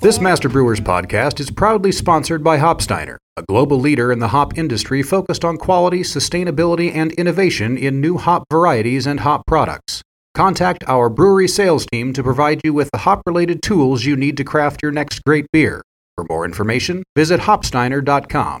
This Master Brewers podcast is proudly sponsored by Hopsteiner, a global leader in the hop industry focused on quality, sustainability, and innovation in new hop varieties and hop products. Contact our brewery sales team to provide you with the hop related tools you need to craft your next great beer. For more information, visit hopsteiner.com.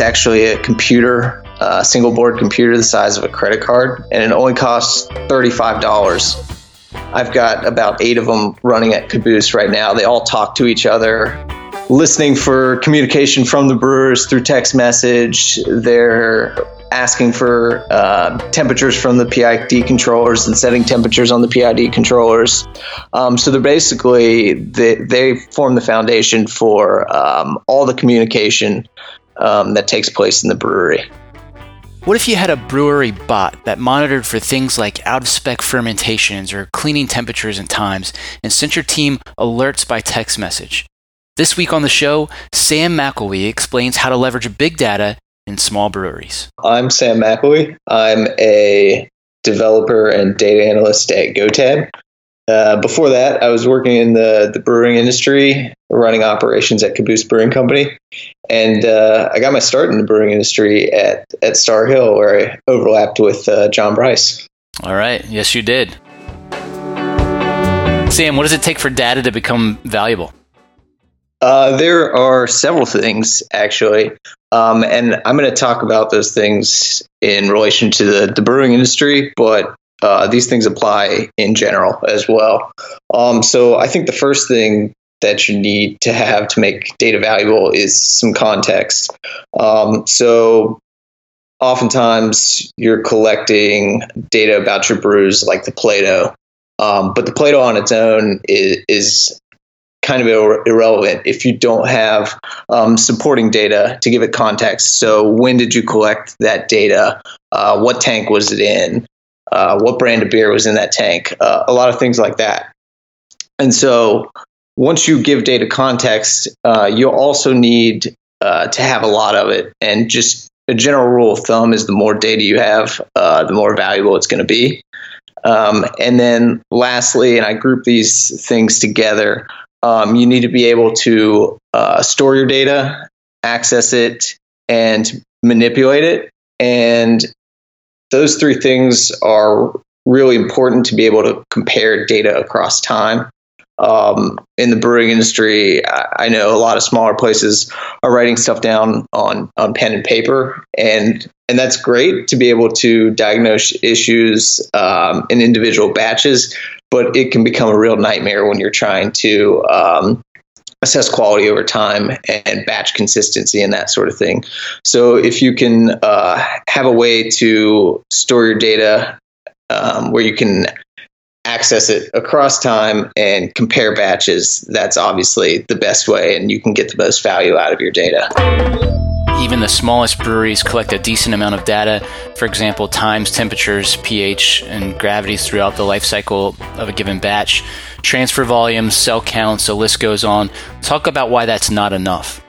It's actually a computer, a single board computer the size of a credit card, and it only costs $35. I've got about eight of them running at Caboose right now. They all talk to each other, listening for communication from the brewers through text message. They're asking for uh, temperatures from the PID controllers and setting temperatures on the PID controllers. Um, so they're basically they, they form the foundation for um, all the communication um, that takes place in the brewery. What if you had a brewery bot that monitored for things like out of spec fermentations or cleaning temperatures and times and sent your team alerts by text message? This week on the show, Sam McElwee explains how to leverage big data in small breweries. I'm Sam McElwee. I'm a developer and data analyst at GoTab. Uh, before that, I was working in the, the brewing industry, running operations at Caboose Brewing Company. And uh, I got my start in the brewing industry at, at Star Hill, where I overlapped with uh, John Bryce. All right. Yes, you did. Sam, what does it take for data to become valuable? Uh, there are several things, actually. Um, and I'm going to talk about those things in relation to the, the brewing industry, but uh, these things apply in general as well. Um, so I think the first thing that you need to have to make data valuable is some context. Um, so oftentimes you're collecting data about your brews like the Plato. Um, but the Plato on its own is, is kind of ir- irrelevant if you don't have um, supporting data to give it context. So, when did you collect that data? Uh, what tank was it in? Uh, what brand of beer was in that tank? Uh, a lot of things like that. And so, once you give data context, uh, you'll also need uh, to have a lot of it. And just a general rule of thumb is the more data you have, uh, the more valuable it's going to be. Um, and then lastly, and I group these things together, um, you need to be able to uh, store your data, access it, and manipulate it. And those three things are really important to be able to compare data across time. Um, in the brewing industry, I, I know a lot of smaller places are writing stuff down on, on pen and paper, and and that's great to be able to diagnose issues um, in individual batches but it can become a real nightmare when you're trying to um, assess quality over time and batch consistency and that sort of thing. So if you can uh, have a way to store your data um, where you can access it across time and compare batches, that's obviously the best way, and you can get the most value out of your data. Even the smallest breweries collect a decent amount of data, for example, times, temperatures, pH, and gravities throughout the life cycle of a given batch, transfer volumes, cell counts, the list goes on. Talk about why that's not enough.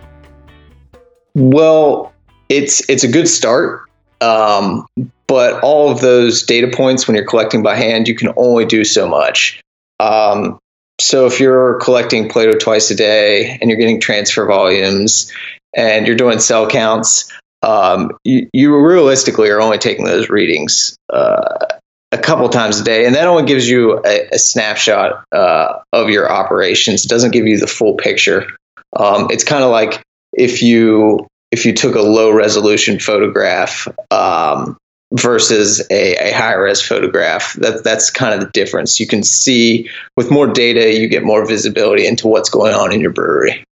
Well, it's it's a good start, um, but all of those data points, when you're collecting by hand, you can only do so much. Um, so if you're collecting Plato twice a day and you're getting transfer volumes and you're doing cell counts, um, you, you realistically are only taking those readings uh, a couple times a day, and that only gives you a, a snapshot uh, of your operations. It doesn't give you the full picture. Um, it's kind of like if you if you took a low resolution photograph um, versus a, a high res photograph. That, that's kind of the difference. You can see with more data, you get more visibility into what's going on in your brewery.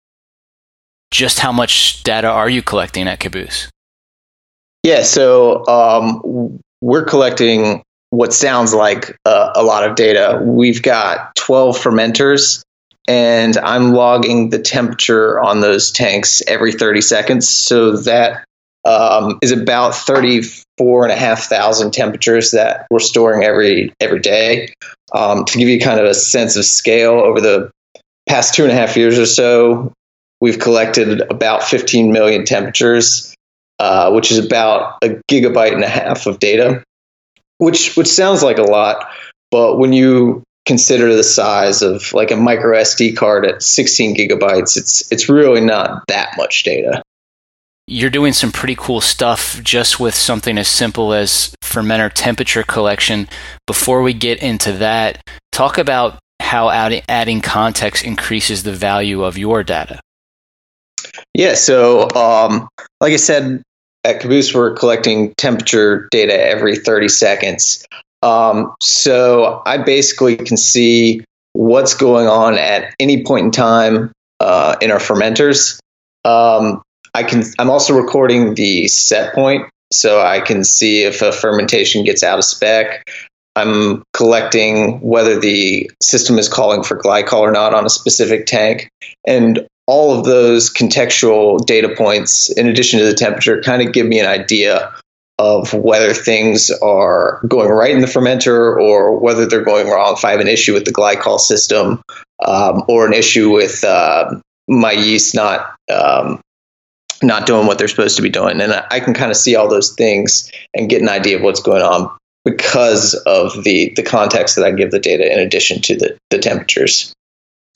Just how much data are you collecting at Caboose? Yeah, so um, we're collecting what sounds like a, a lot of data. We've got 12 fermenters and I'm logging the temperature on those tanks every 30 seconds. So that um, is about 34 and a half thousand temperatures that we're storing every every day. Um, to give you kind of a sense of scale, over the past two and a half years or so, we've collected about 15 million temperatures, uh, which is about a gigabyte and a half of data, which which sounds like a lot, but when you consider the size of like a micro SD card at 16 gigabytes, it's it's really not that much data. You're doing some pretty cool stuff just with something as simple as fermenter temperature collection. Before we get into that, talk about how adding, adding context increases the value of your data. Yeah, so um, like I said, at Caboose, we're collecting temperature data every 30 seconds. Um, so I basically can see what's going on at any point in time uh, in our fermenters. Um, I can. I'm also recording the set point, so I can see if a fermentation gets out of spec. I'm collecting whether the system is calling for glycol or not on a specific tank, and all of those contextual data points, in addition to the temperature, kind of give me an idea of whether things are going right in the fermenter or whether they're going wrong. If I have an issue with the glycol system um, or an issue with uh, my yeast not um, not doing what they're supposed to be doing, and I can kind of see all those things and get an idea of what's going on because of the the context that I give the data in addition to the the temperatures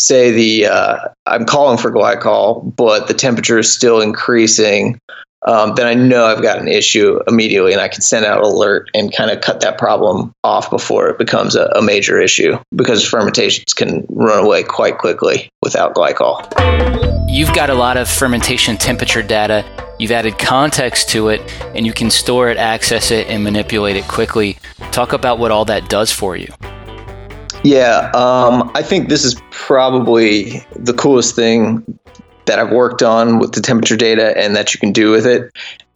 say the uh, I'm calling for glycol, but the temperature is still increasing um, then I know I've got an issue immediately and I can send out an alert and kind of cut that problem off before it becomes a, a major issue because fermentations can run away quite quickly without glycol. You've got a lot of fermentation temperature data. You've added context to it, and you can store it, access it, and manipulate it quickly. Talk about what all that does for you. Yeah, um, I think this is probably the coolest thing that I've worked on with the temperature data and that you can do with it.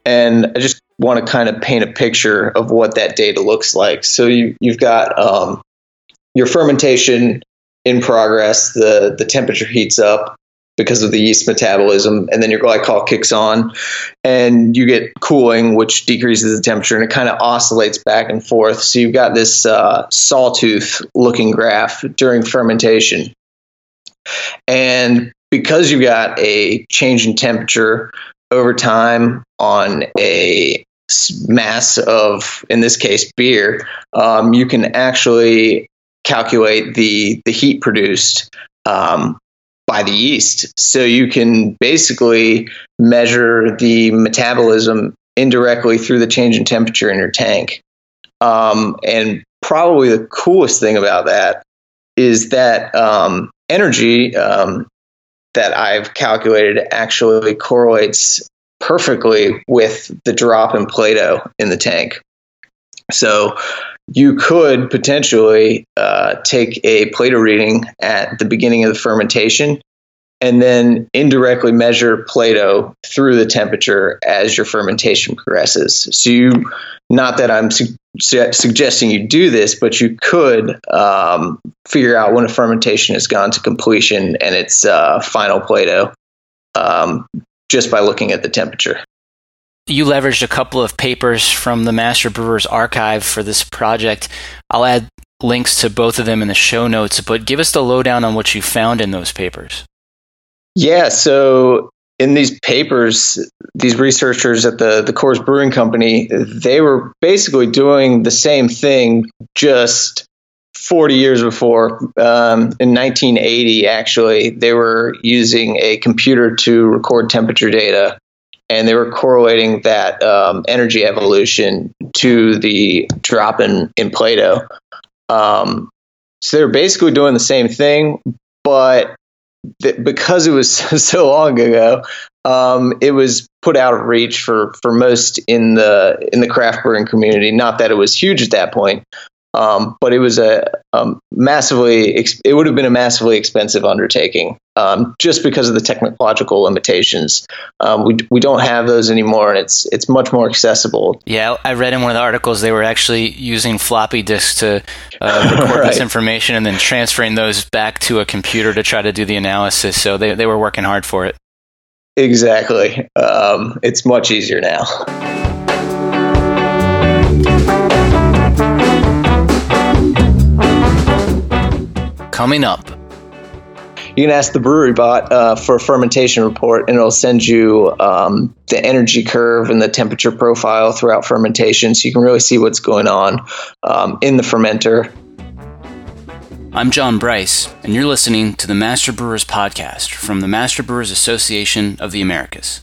And I just want to kind of paint a picture of what that data looks like. So you, you've got um, your fermentation in progress, the, the temperature heats up because of the yeast metabolism, and then your glycol kicks on, and you get cooling, which decreases the temperature, and it kind of oscillates back and forth. So you've got this uh, sawtooth looking graph during fermentation. And because you've got a change in temperature over time on a mass of, in this case, beer, um, you can actually calculate the the heat produced um, by the yeast. So you can basically measure the metabolism indirectly through the change in temperature in your tank. Um, and probably the coolest thing about that is that um, energy um, that I've calculated actually correlates perfectly with the drop in Plato in the tank. So you could potentially uh, take a Plato reading at the beginning of the fermentation and then indirectly measure Plato through the temperature as your fermentation progresses. So you, not that I'm su- suggesting you do this, but you could um, figure out when a fermentation has gone to completion and its uh, final Plato um, just by looking at the temperature. You leveraged a couple of papers from the Master Brewers Archive for this project. I'll add links to both of them in the show notes, but give us the lowdown on what you found in those papers. Yeah, so in these papers, these researchers at the the Coors Brewing Company, they were basically doing the same thing, just 40 years before. Um, in 1980, actually, they were using a computer to record temperature data, and they were correlating that um, energy evolution to the drop in, in Plato. Um, so they were basically doing the same thing, but because it was so long ago, um, it was put out of reach for, for most in the in the craft brewing community. Not that it was huge at that point, um, but it was a um, massively, it would have been a massively expensive undertaking um, just because of the technological limitations. Um, we, we don't have those anymore, and it's it's much more accessible. Yeah, I read in one of the articles they were actually using floppy disks to uh, record right. this information and then transferring those back to a computer to try to do the analysis. So they, they were working hard for it. Exactly. Um, it's much easier now. Coming up. You can ask the brewery bot uh, for a fermentation report, and it'll send you um, the energy curve and the temperature profile throughout fermentation, so you can really see what's going on um, in the fermenter. I'm John Bryce, and you're listening to the Master Brewers Podcast from the Master Brewers Association of the Americas.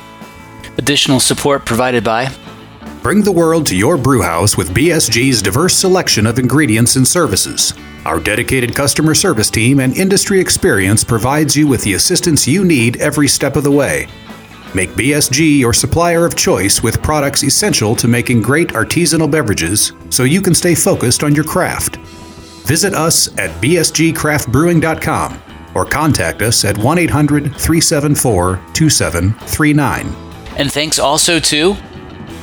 Additional support provided by Bring the world to your brewhouse with BSG's diverse selection of ingredients and services. Our dedicated customer service team and industry experience provides you with the assistance you need every step of the way. Make BSG your supplier of choice with products essential to making great artisanal beverages so you can stay focused on your craft. Visit us at bsgcraftbrewing.com or contact us at 1 800 374 2739. And thanks also to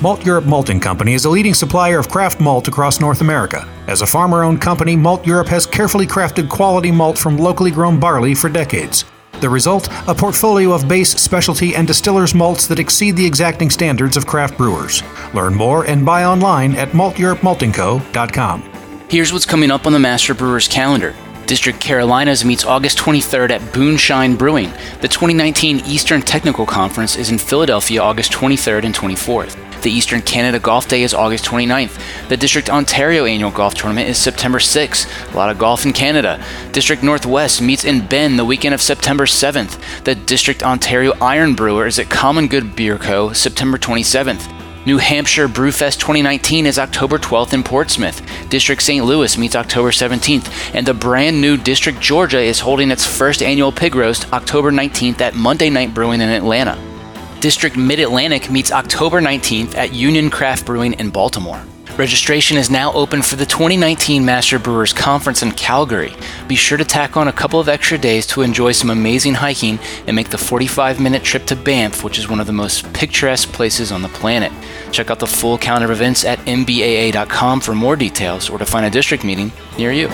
Malteurop Malting Company is a leading supplier of craft malt across North America. As a farmer owned company, Malteurop has carefully crafted quality malt from locally grown barley for decades. The result? A portfolio of base, specialty, and distillers malts that exceed the exacting standards of craft brewers. Learn more and buy online at malteuropemaltingco.com. Here's what's coming up on the Master Brewers calendar. District Carolinas meets August 23rd at Booneshine Brewing. The 2019 Eastern Technical Conference is in Philadelphia August 23rd and 24th. The Eastern Canada Golf Day is August 29th. The District Ontario Annual Golf Tournament is September 6th. A lot of golf in Canada. District Northwest meets in Bend the weekend of September 7th. The District Ontario Iron Brewer is at Common Good Beer Co. September 27th. New Hampshire Brewfest 2019 is October 12th in Portsmouth. District St. Louis meets October 17th, and the brand new District Georgia is holding its first annual pig roast October 19th at Monday Night Brewing in Atlanta. District Mid Atlantic meets October 19th at Union Craft Brewing in Baltimore. Registration is now open for the 2019 Master Brewers Conference in Calgary. Be sure to tack on a couple of extra days to enjoy some amazing hiking and make the 45 minute trip to Banff, which is one of the most picturesque places on the planet. Check out the full calendar of events at mbaa.com for more details or to find a district meeting near you.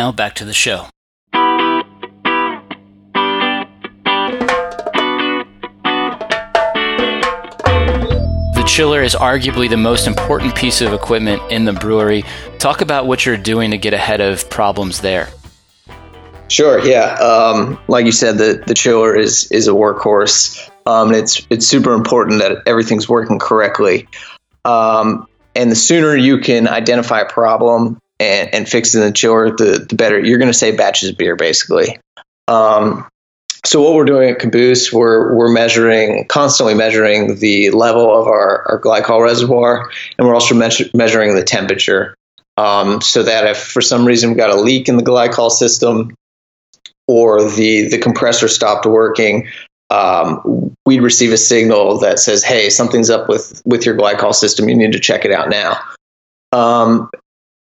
Now back to the show. The chiller is arguably the most important piece of equipment in the brewery. Talk about what you're doing to get ahead of problems there. Sure. Yeah. Um, like you said, the, the chiller is is a workhorse. Um, it's it's super important that everything's working correctly. Um, and the sooner you can identify a problem and, and in the chiller, the, the better. You're going to save batches of beer, basically. Um, so what we're doing at Caboose, we're we're measuring constantly measuring the level of our, our glycol reservoir, and we're also measure, measuring the temperature. um, so that if for some reason we've got a leak in the glycol system or the the compressor stopped working, um, we'd receive a signal that says, "Hey, something's up with with your glycol system. You need to check it out now." Um,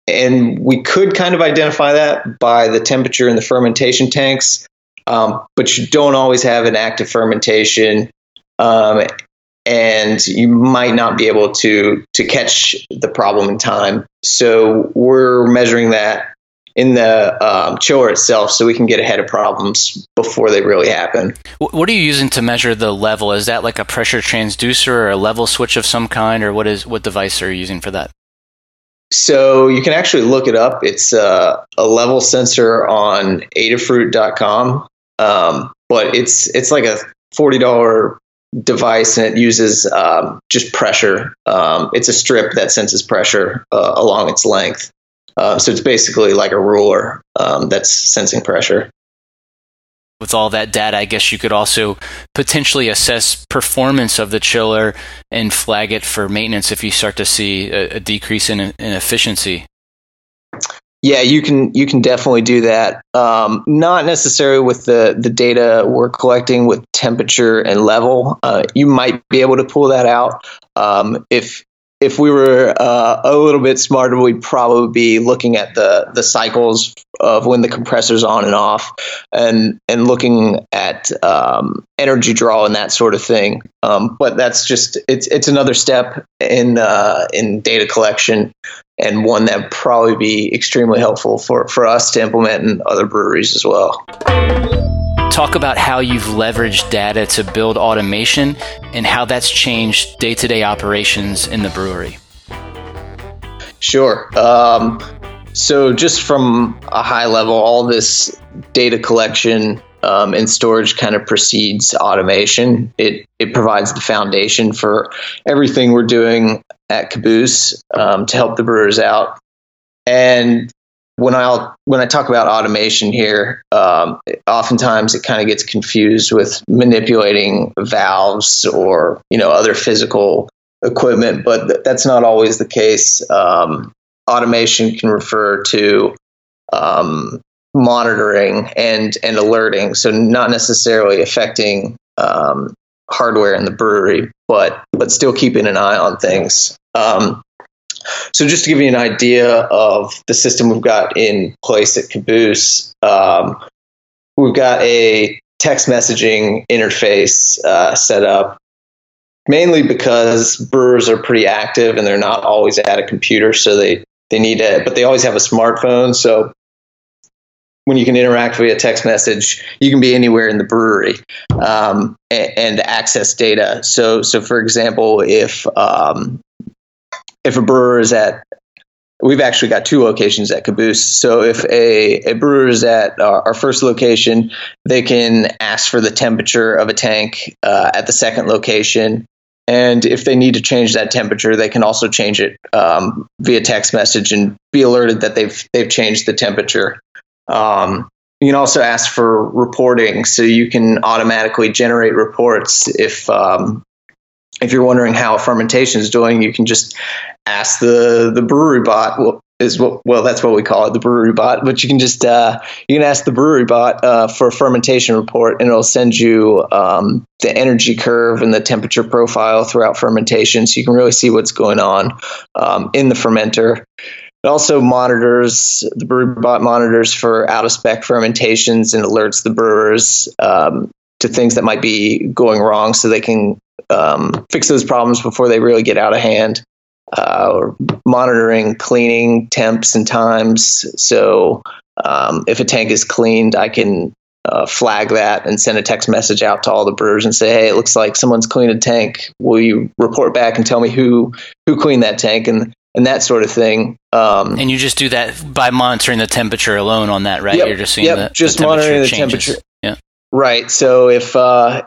and we could kind of identify that by the temperature in the fermentation tanks, um, but you don't always have an active fermentation, um, and you might not be able to to catch the problem in time. So we're measuring that in the um, chiller itself so we can get ahead of problems before they really happen. What are you using to measure the level? Is that like a pressure transducer or a level switch of some kind, or what is what device are you using for that? So you can actually look it up. It's uh, a level sensor on Adafruit.com, um, but it's it's like a forty dollar device and it uses um, just pressure. Um, it's a strip that senses pressure uh, along its length. Uh, so it's basically like a ruler um, that's sensing pressure. With all that data, I guess you could also potentially assess performance of the chiller and flag it for maintenance if you start to see a, a decrease in, in efficiency. Yeah, you can you can definitely do that. Um, not necessarily with the the data we're collecting with temperature and level. Uh, you might be able to pull that out um, if if we were uh, a little bit smarter, we'd probably be looking at the the cycles of when the compressor's on and off, and and looking at um, energy draw and that sort of thing. Um, but that's just it's it's another step in uh, in data collection, and one that would probably be extremely helpful for for us to implement in other breweries as well talk about how you've leveraged data to build automation and how that's changed day to day operations in the brewery. Sure. Um, so, just from a high level, all this data collection um, and storage kind of precedes automation. It it provides the foundation for everything we're doing at Caboose um, to help the brewers out. And when I when I talk about automation here, um, oftentimes it kind of gets confused with manipulating valves or you know other physical equipment, but th- that's not always the case. Um, automation can refer to um, monitoring and and alerting, so not necessarily affecting um, hardware in the brewery, but but still keeping an eye on things. Um, so, just to give you an idea of the system we've got in place at Caboose, um, we've got a text messaging interface uh, set up mainly because brewers are pretty active and they're not always at a computer, so they they need it, but they always have a smartphone. So when you can interact via text message, you can be anywhere in the brewery um, and, and, access data. So, so for example, if um, if a brewer is at we've actually got two locations at Caboose. So if a, a brewer is at our, our, first location, they can ask for the temperature of a tank uh, at the second location. And if they need to change that temperature, they can also change it um, via text message and be alerted that they've they've changed the temperature. Um, you can also ask for reporting, so you can automatically generate reports if um, if you're wondering how fermentation is doing, you can just ask the the brewery bot. Well, is what well that's what we call it, the brewery bot. But you can just uh, you can ask the brewery bot uh, for a fermentation report, and it'll send you um, the energy curve and the temperature profile throughout fermentation, so you can really see what's going on um, in the fermenter. It also monitors the brewery bot monitors for out of spec fermentations and alerts the brewers um, to things that might be going wrong, so they can um, fix those problems before they really get out of hand. Uh, or monitoring cleaning temps and times. So um, if a tank is cleaned, I can uh, flag that and send a text message out to all the brewers and say, "Hey, it looks like someone's cleaned a tank. Will you report back and tell me who who cleaned that tank?" and and that sort of thing. Um, and you just do that by monitoring the temperature alone on that, right? Yep, You're just seeing yep, the, just the monitoring the changes. temperature. Right. So if uh,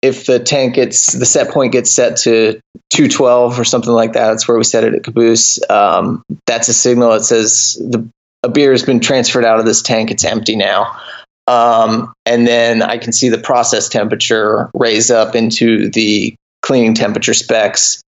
if the tank gets the set point gets set to 212 or something like that, that's where we set it at Caboose. Um, that's a signal that says the a beer has been transferred out of this tank. It's empty now. Um, and then I can see the process temperature raise up into the cleaning temperature specs.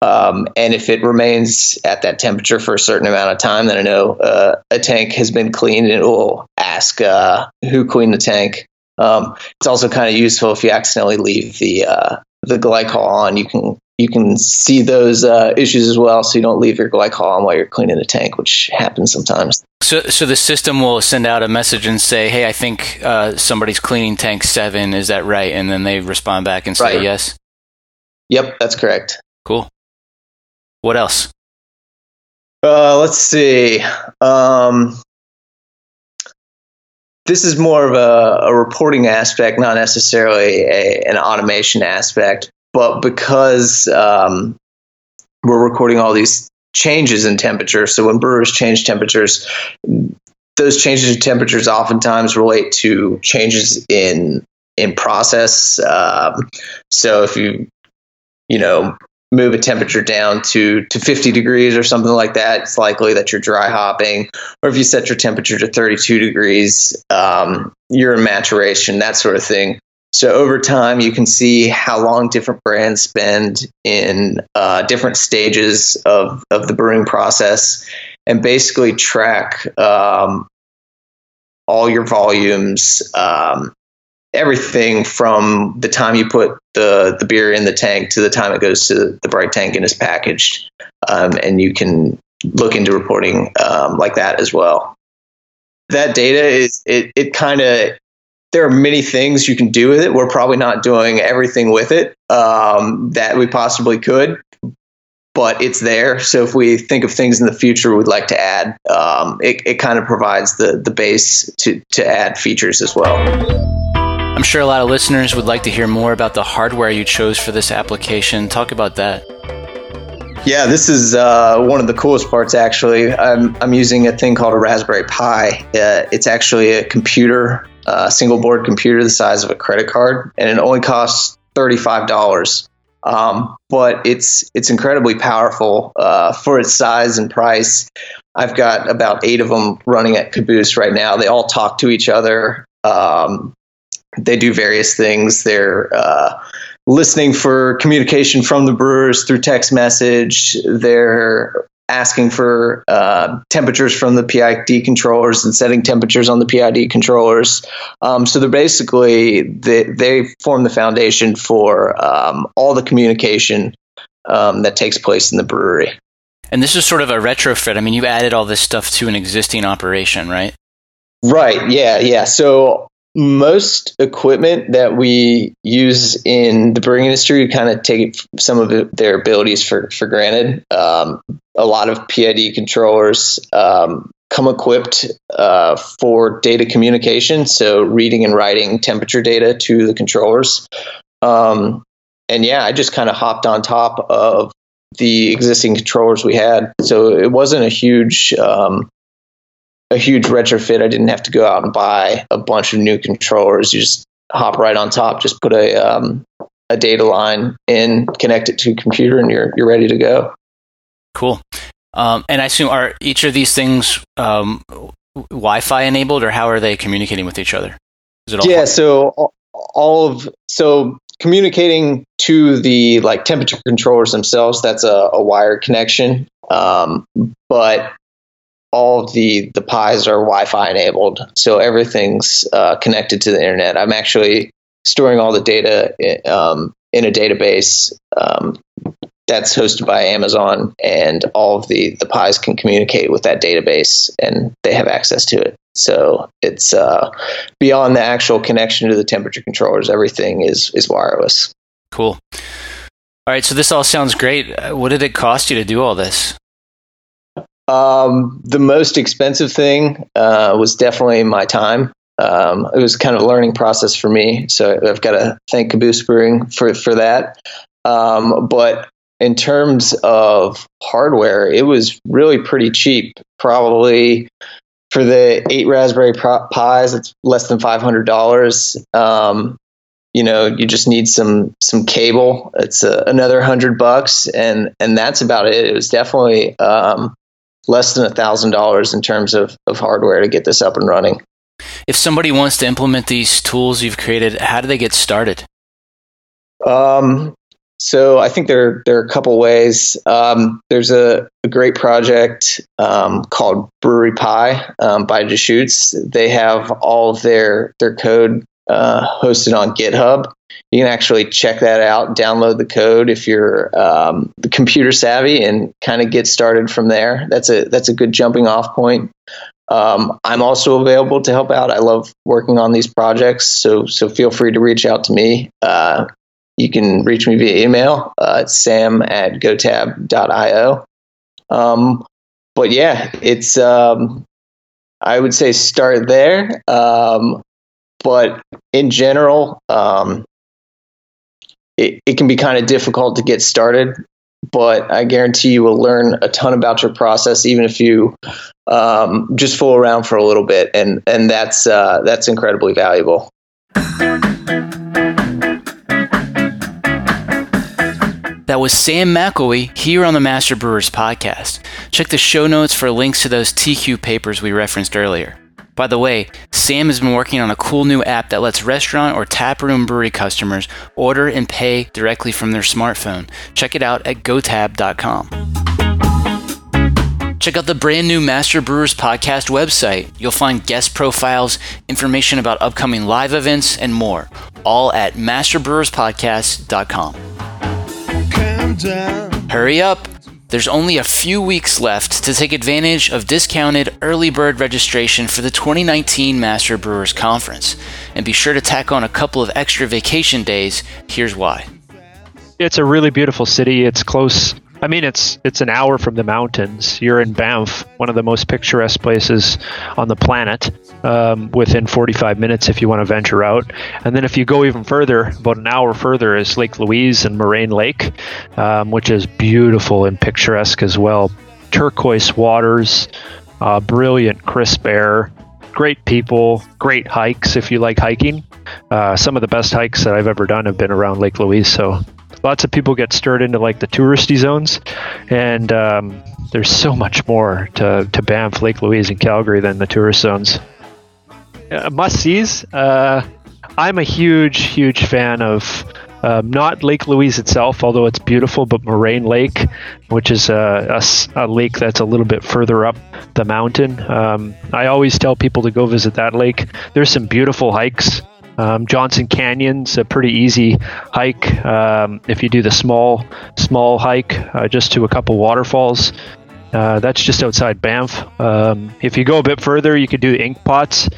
Um, and if it remains at that temperature for a certain amount of time, then I know uh, a tank has been cleaned and it will ask uh, who cleaned the tank. Um, it's also kind of useful if you accidentally leave the uh, the glycol on. You can you can see those uh, issues as well, so you don't leave your glycol on while you're cleaning the tank, which happens sometimes. So, so the system will send out a message and say, "Hey, I think uh, somebody's cleaning tank seven. Is that right?" And then they respond back and say, Right. "Yes." Yep, that's correct. Cool. What else? Uh, let's see. Um, this is more of a, a reporting aspect, not necessarily a, an automation aspect. But because um, we're recording all these changes in temperature, so when brewers change temperatures, those changes in temperatures oftentimes relate to changes in in process. Um, so if you you know move a temperature down to to 50 degrees or something like that, it's likely that you're dry hopping. Or if you set your temperature to 32 degrees, um, you're in maturation, that sort of thing. So over time, you can see how long different brands spend in uh, different stages of, of the brewing process and basically track um, all your volumes, um, everything from the time you put the, the beer in the tank to the time it goes to the bright tank and is packaged. Um, and you can look into reporting um, like that as well. That data is it, it kind of there are many things you can do with it. We're probably not doing everything with it um, that we possibly could, but it's there. So if we think of things in the future we'd like to add, um, it, it kind of provides the the base to to add features as well. I'm sure a lot of listeners would like to hear more about the hardware you chose for this application. Talk about that. Yeah, this is uh, one of the coolest parts. Actually, I'm I'm using a thing called a Raspberry Pi. Uh, it's actually a computer, uh, single board computer the size of a credit card, and it only costs thirty five dollars. Um, but it's it's incredibly powerful uh, for its size and price. I've got about eight of them running at Caboose right now. They all talk to each other. Um, they do various things. They're uh, listening for communication from the brewers through text message. They're asking for uh, temperatures from the PID controllers and setting temperatures on the PID controllers. Um, so they're basically they, they form the foundation for um, all the communication um, that takes place in the brewery. And this is sort of a retrofit. I mean, you added all this stuff to an existing operation, right? Right. Yeah. Yeah. So most equipment that we use in the brewing industry kind of take some of their abilities for, for granted. Um, a lot of PID controllers um, come equipped uh, for data communication, so reading and writing temperature data to the controllers. Um, and yeah, I just kind of hopped on top of the existing controllers we had, so it wasn't a huge um, a huge retrofit. I didn't have to go out and buy a bunch of new controllers. You just hop right on top, just put a um, a data line in, connect it to a computer, and you're you're ready to go. Cool. Um, and I assume are each of these things um, Wi-Fi enabled, or how are they communicating with each other? Is it all Yeah, so all of so communicating to the like temperature controllers themselves, that's a, a wired connection. Um, but all of the the Pis are Wi-Fi enabled, so everything's uh, connected to the internet. I'm actually storing all the data i- um, in a database um, that's hosted by Amazon, and all of the the Pis can communicate with that database, and they have access to it. So it's uh, beyond the actual connection to the temperature controllers. Everything is is wireless. cool? All right, so this all sounds great. Uh, What did it cost you to do all this? Um, the most expensive thing uh, was definitely my time. Um, it was kind of a learning process for me, so I've got to thank Caboose Brewing for for that. Um, but in terms of hardware, it was really pretty cheap. Probably for the eight Raspberry Pi- Pis, it's less than five hundred dollars. Um, you know, you just need some some cable. It's uh, another hundred bucks, and and that's about it. It was definitely um, less than a thousand dollars in terms of, of hardware to get this up and running. If somebody wants to implement these tools you've created, how do they get started? Um, so I think there there are a couple ways. Um, there's a, a, great project um, called Brewery Pi um, by Deschutes. They have all of their their code uh, hosted on GitHub. You can actually check that out, download the code if you're um, computer savvy, and kind of get started from there. That's a that's a good jumping off point. Um, I'm also available to help out. I love working on these projects, so so feel free to reach out to me. Uh, you can reach me via email uh, sam at gotab.io. Um, but yeah, it's um, I would say start there. Um, but in general, um, it, it can be kind of difficult to get started. But I guarantee you will learn a ton about your process, even if you um, just fool around for a little bit, and and that's uh, that's incredibly valuable. That was Sam McElwee here on the Master Brewers podcast. Check the show notes for links to those TQ papers we referenced earlier. By the way, Sam has been working on a cool new app that lets restaurant or taproom brewery customers order and pay directly from their smartphone. Check it out at gotab.com. Check out the brand new Master Brewers podcast website. You'll find guest profiles, information about upcoming live events, and more, all at masterbrewerspodcast.com. Hurry up! There's only a few weeks left to take advantage of discounted early bird registration for the 2019 Master Brewers Conference. And be sure to tack on a couple of extra vacation days. Here's why. It's a really beautiful city. It's close I mean, it's it's an hour from the mountains. You're in Banff, one of the most picturesque places on the planet. Um, within 45 minutes, if you want to venture out, and then if you go even further, about an hour further, is Lake Louise and Moraine Lake, um, which is beautiful and picturesque as well. Turquoise waters, uh, brilliant crisp air, great people, great hikes if you like hiking. Uh, some of the best hikes that I've ever done have been around Lake Louise, so lots of people get stirred into like the touristy zones, and um, there's so much more to, to Banff, Lake Louise, and Calgary than the tourist zones. Uh, must sees. Uh, I'm a huge, huge fan of um, not Lake Louise itself, although it's beautiful, but Moraine Lake, which is a, a, a lake that's a little bit further up the mountain. Um, I always tell people to go visit that lake. There's some beautiful hikes um, Johnston Canyon's a pretty easy hike um, if you do the small small hike uh, just to a couple waterfalls. Uh, that's just outside Banff. Um, if you go a bit further, you could do the Inkpots,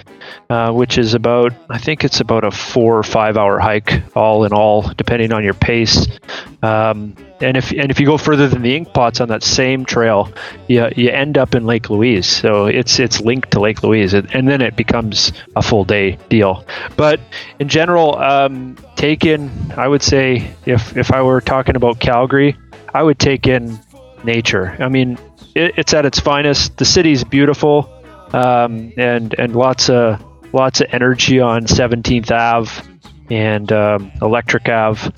uh, which is about, I think it's about a four or five hour hike, all in all, depending on your pace. Um, and if and if you go further than the Inkpots on that same trail, you, you end up in Lake Louise. So it's it's linked to Lake Louise, and then it becomes a full day deal. But in general, um, take in, I would say, if if I were talking about Calgary, I would take in nature. I mean, it, it's at its finest. The city's beautiful, um, and and lots of lots of energy on 17th Ave and um, Electric Ave.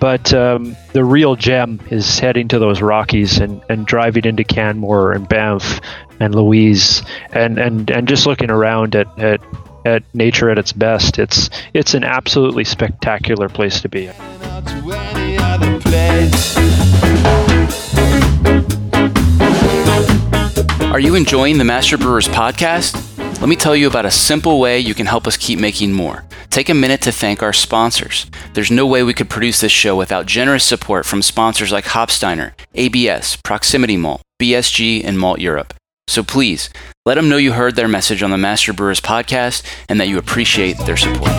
But um, the real gem is heading to those Rockies and, and driving into Canmore and Banff and Louise and, and, and just looking around at, at, at nature at its best. It's it's an absolutely spectacular place to be. Are you enjoying the Master Brewers podcast? Let me tell you about a simple way you can help us keep making more. Take a minute to thank our sponsors. There's no way we could produce this show without generous support from sponsors like Hopsteiner, ABS, Proximity Malt, BSG, and Malteurop. So please, let them know you heard their message on the Master Brewers podcast and that you appreciate their support.